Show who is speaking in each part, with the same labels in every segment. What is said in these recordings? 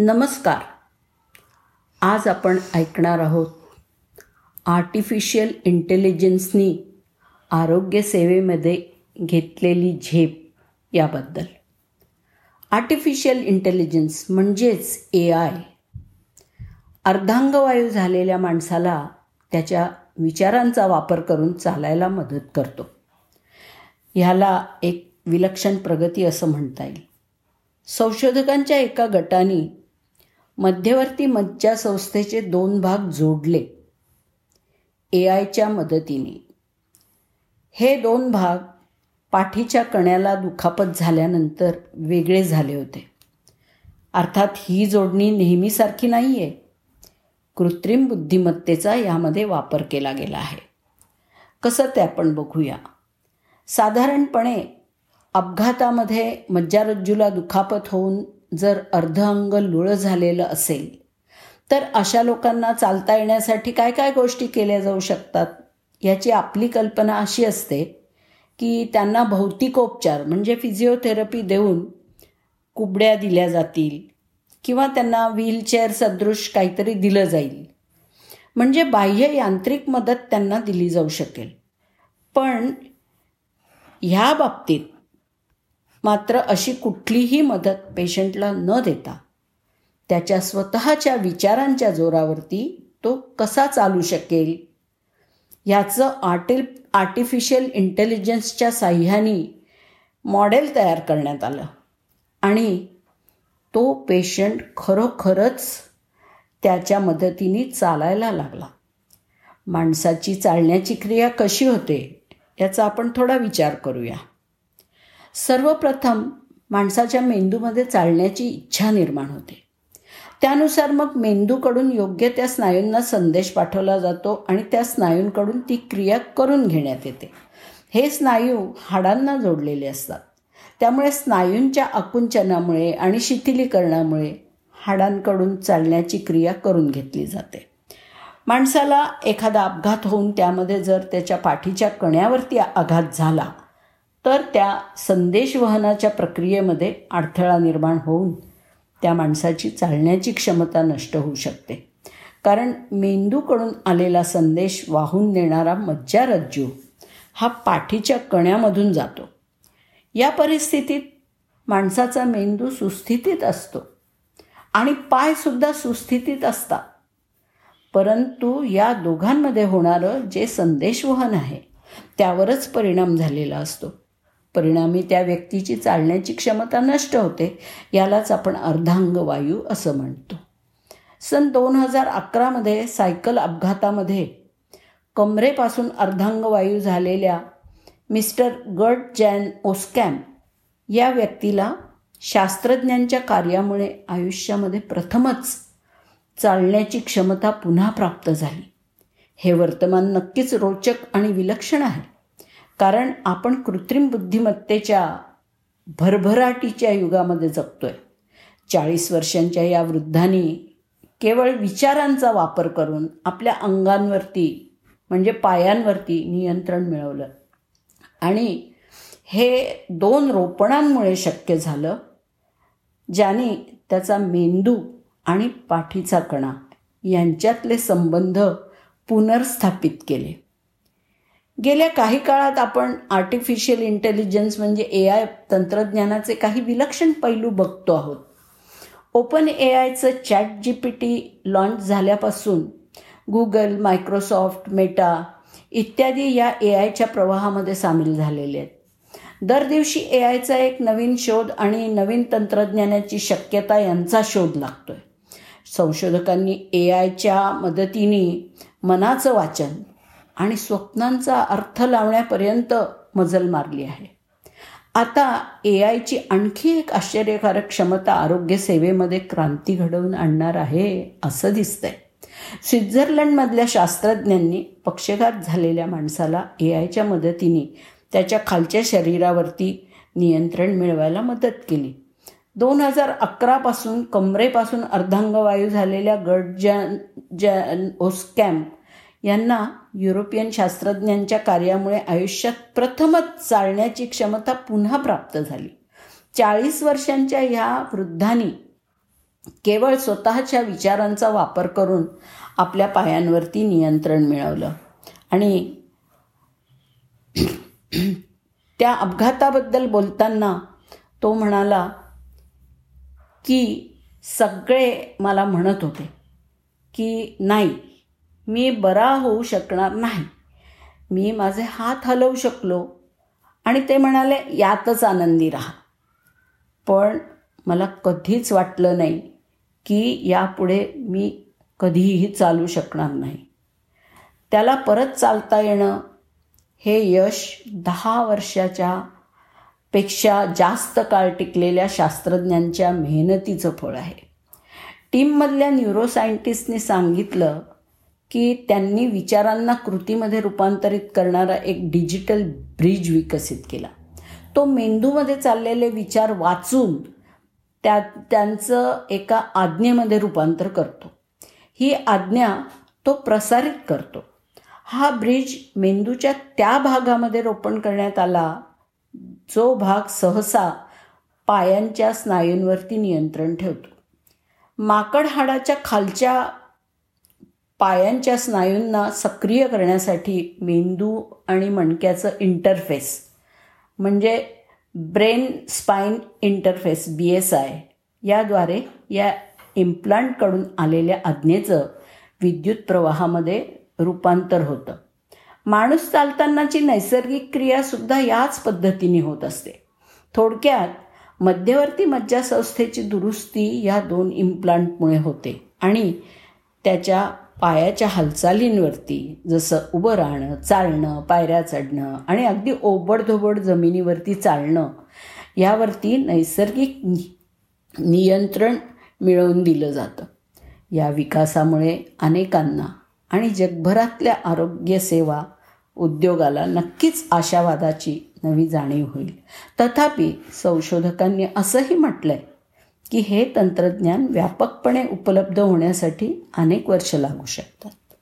Speaker 1: नमस्कार. आज आपण ऐकणार आहोत आर्टिफिशियल इंटेलिजन्सनी आरोग्यसेवेमध्ये घेतलेली झेप याबद्दल. आर्टिफिशियल इंटेलिजन्स म्हणजेच ए आय. अर्धांगवायू झालेल्या माणसाला त्याच्या विचारांचा वापर करून चालायला मदत करतो. ह्याला एक विलक्षण प्रगती असं म्हणता येईल. संशोधकांच्या एका गटाने मध्यवर्ती मज्जा संस्थेचे दोन भाग जोडले. ए आयच्या मदतीने. हे दोन भाग पाठीच्या कण्याला दुखापत झाल्यानंतर वेगळे झाले होते. अर्थात ही जोडणी नेहमीसारखी नाही आहे कृत्रिम बुद्धिमत्तेचा यामध्ये वापर केला गेला आहे. कसं ते आपण बघूया. साधारणपणे अपघातामध्ये मज्जारज्जूला दुखापत होऊन जर अर्ध अंग लुळ झालेलं असेल तर अशा लोकांना चालता येण्यासाठी काय काय गोष्टी केल्या जाऊ शकतात? याची आपली कल्पना अशी असते की त्यांना भौतिकोपचार म्हणजे फिजिओथेरपी देऊन कुबड्या दिल्या जातील किंवा त्यांना व्हीलचेअर सदृश काहीतरी दिलं जाईल. म्हणजे बाह्य यांत्रिक मदत त्यांना दिली जाऊ शकेल. पण ह्या बाबतीत मात्र अशी कुठलीही मदत पेशंटला न देता त्याच्या स्वतःच्या विचारांच्या जोरावरती तो कसा चालू शकेल? ह्याचं आर्टिल आर्टिफिशियल इंटेलिजन्सच्या साह्याने मॉडेल तयार करण्यात आलं. आणि तो पेशंट खरोखरच त्याच्या मदतीने चालायला लागला. माणसाची चालण्याची क्रिया कशी होते याचा आपण थोडा विचार करूया. सर्वप्रथम माणसाच्या मेंदूमध्ये चालण्याची इच्छा निर्माण होते. त्यानुसार मग मेंदूकडून योग्य त्या स्नायूंना संदेश पाठवला जातो आणि त्या स्नायूंकडून ती क्रिया करून घेण्यात येते. हे स्नायू हाडांना जोडलेले असतात. त्यामुळे स्नायूंच्या आकुंचनामुळे आणि शिथिलीकरणामुळे हाडांकडून चालण्याची क्रिया करून घेतली जाते. माणसाला एखादा अपघात होऊन त्यामध्ये जर त्याच्या पाठीच्या कण्यावरती आघात झाला तर त्या संदेशवहनाच्या प्रक्रियेमध्ये अडथळा निर्माण होऊन त्या माणसाची चालण्याची क्षमता नष्ट होऊ शकते. कारण मेंदूकडून आलेला संदेश वाहून नेणारा मज्जारज्जू हा पाठीच्या कण्यामधून जातो. या परिस्थितीत माणसाचा मेंदू सुस्थितीत असतो आणि पायसुद्धा सुस्थितीत असतात. परंतु या दोघांमध्ये होणारं जे संदेशवहन आहे त्यावरच परिणाम झालेला असतो. परिणामी त्या व्यक्तीची चालण्याची क्षमता नष्ट होते यालाच आपण अर्धांगवायू असं म्हणतो. सन दोन हजार अकरामध्ये सायकल अपघातामध्ये कमरेपासून अर्धांगवायू झालेल्या मिस्टर गट जॅन ओस्कॅम या व्यक्तीला शास्त्रज्ञांच्या कार्यामुळे आयुष्यामध्ये प्रथमच चालण्याची क्षमता पुन्हा प्राप्त झाली. हे वर्तमान नक्कीच रोचक आणि विलक्षण आहे. कारण आपण कृत्रिम बुद्धिमत्तेच्या भरभराटीच्या युगामध्ये जगतोय. चाळीस वर्षांच्या या वृद्धांनी केवळ विचारांचा वापर करून आपल्या अंगांवरती म्हणजे पायांवरती नियंत्रण मिळवलं. आणि हे दोन रोपणांमुळे शक्य झालं ज्याने त्याचा मेंदू आणि पाठीचा कणा यांच्यातले संबंध पुनर्स्थापित केले. गेल्या काही काळात आपण आर्टिफिशियल इंटेलिजन्स म्हणजे ए आय तंत्रज्ञानाचे काही विलक्षण पैलू बघतो आहोत. ओपन ए आयचं Chat G P T launch झाल्यापासून गुगल मायक्रोसॉफ्ट मेटा इत्यादी या ए आयच्या प्रवाहामध्ये सामील झालेले आहेत. दर दिवशी ए आयचा एक नवीन शोध आणि नवीन तंत्रज्ञानाची शक्यता यांचा शोध लागतोय. संशोधकांनी ए आयच्या मदतीने मनाचं वाचन आणि स्वप्नांचा अर्थ लावण्यापर्यंत मजल मारली आहे. आता ए आयची आणखी एक आश्चर्यकारक क्षमता आरोग्य सेवेमध्ये क्रांती घडवून आणणार आहे असं दिसतंय. स्वित्झर्लंडमधल्या शास्त्रज्ञांनी पक्षघात झालेल्या माणसाला ए आयच्या मदतीने त्याच्या खालच्या शरीरावरती नियंत्रण मिळवायला मदत केली. दोन हजार अकरापासून कमरेपासून अर्धांगवायू झालेल्या गट जॅन जॅन ओस्कॅम्प यांना युरोपियन शास्त्रज्ञांच्या कार्यामुळे आयुष्यात प्रथमच चालण्याची क्षमता पुन्हा प्राप्त झाली. चाळीस वर्षांच्या ह्या वृद्धांनी केवळ स्वतःच्या विचारांचा वापर करून आपल्या पायांवरती नियंत्रण मिळवलं. आणि त्या अपघाताबद्दल बोलताना तो म्हणाला की सगळे मला म्हणत होते की नाही मी बरा होऊ शकणार नाही. मी माझे हात हलवू शकलो आणि ते म्हणाले यातच आनंदी राहा. पण मला कधीच वाटलं नाही की यापुढे मी कधीही चालू शकणार नाही. त्याला परत चालता येणं हे यश दहा वर्षाच्या पेक्षा जास्त काळ टिकलेल्या शास्त्रज्ञांच्या मेहनतीचं फळ आहे. टीममधल्या न्युरोसायंटिस्टने सांगितलं की त्यांनी विचारांना कृतीमध्ये रूपांतरित करणारा एक डिजिटल ब्रिज विकसित केला. तो मेंदूमध्ये चाललेले विचार वाचून त्या त्यांचं एका आज्ञेमध्ये रूपांतर करतो. ही आज्ञा तो प्रसारित करतो. हा ब्रिज मेंदूच्या त्या भागामध्ये रोपण करण्यात आला जो भाग सहसा पायांच्या स्नायूंवरती नियंत्रण ठेवतो. माकड हाडाच्या खालच्या पायांच्या स्नायूंना सक्रिय करण्यासाठी मेंदू आणि मणक्याचं इंटरफेस म्हणजे brain spine interface B S I याद्वारे या इम्प्लांटकडून आलेल्या आज्ञेचं विद्युत प्रवाहामध्ये रूपांतर होतं. माणूस चालतानाची नैसर्गिक क्रियासुद्धा याच पद्धतीने होत असते. थोडक्यात मध्यवर्ती मज्जासंस्थेची दुरुस्ती या दोन इम्प्लांटमुळे होते आणि त्याच्या पायाच्या हालचालींवरती जसं उभं राहणं चालणं पायऱ्या चढणं आणि अगदी ओबडधोबड जमिनीवरती चालणं यावरती नैसर्गिक नियंत्रण मिळवून दिलं जातं. या विकासामुळे अनेकांना आणि जगभरातल्या आरोग्यसेवा उद्योगाला नक्कीच आशावादाची नवी जाणीव होईल. तथापि संशोधकांनी असंही म्हटलं आहे की हे तंत्रज्ञान व्यापकपणे उपलब्ध होण्यासाठी अनेक वर्ष लागू शकतात.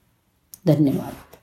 Speaker 1: धन्यवाद.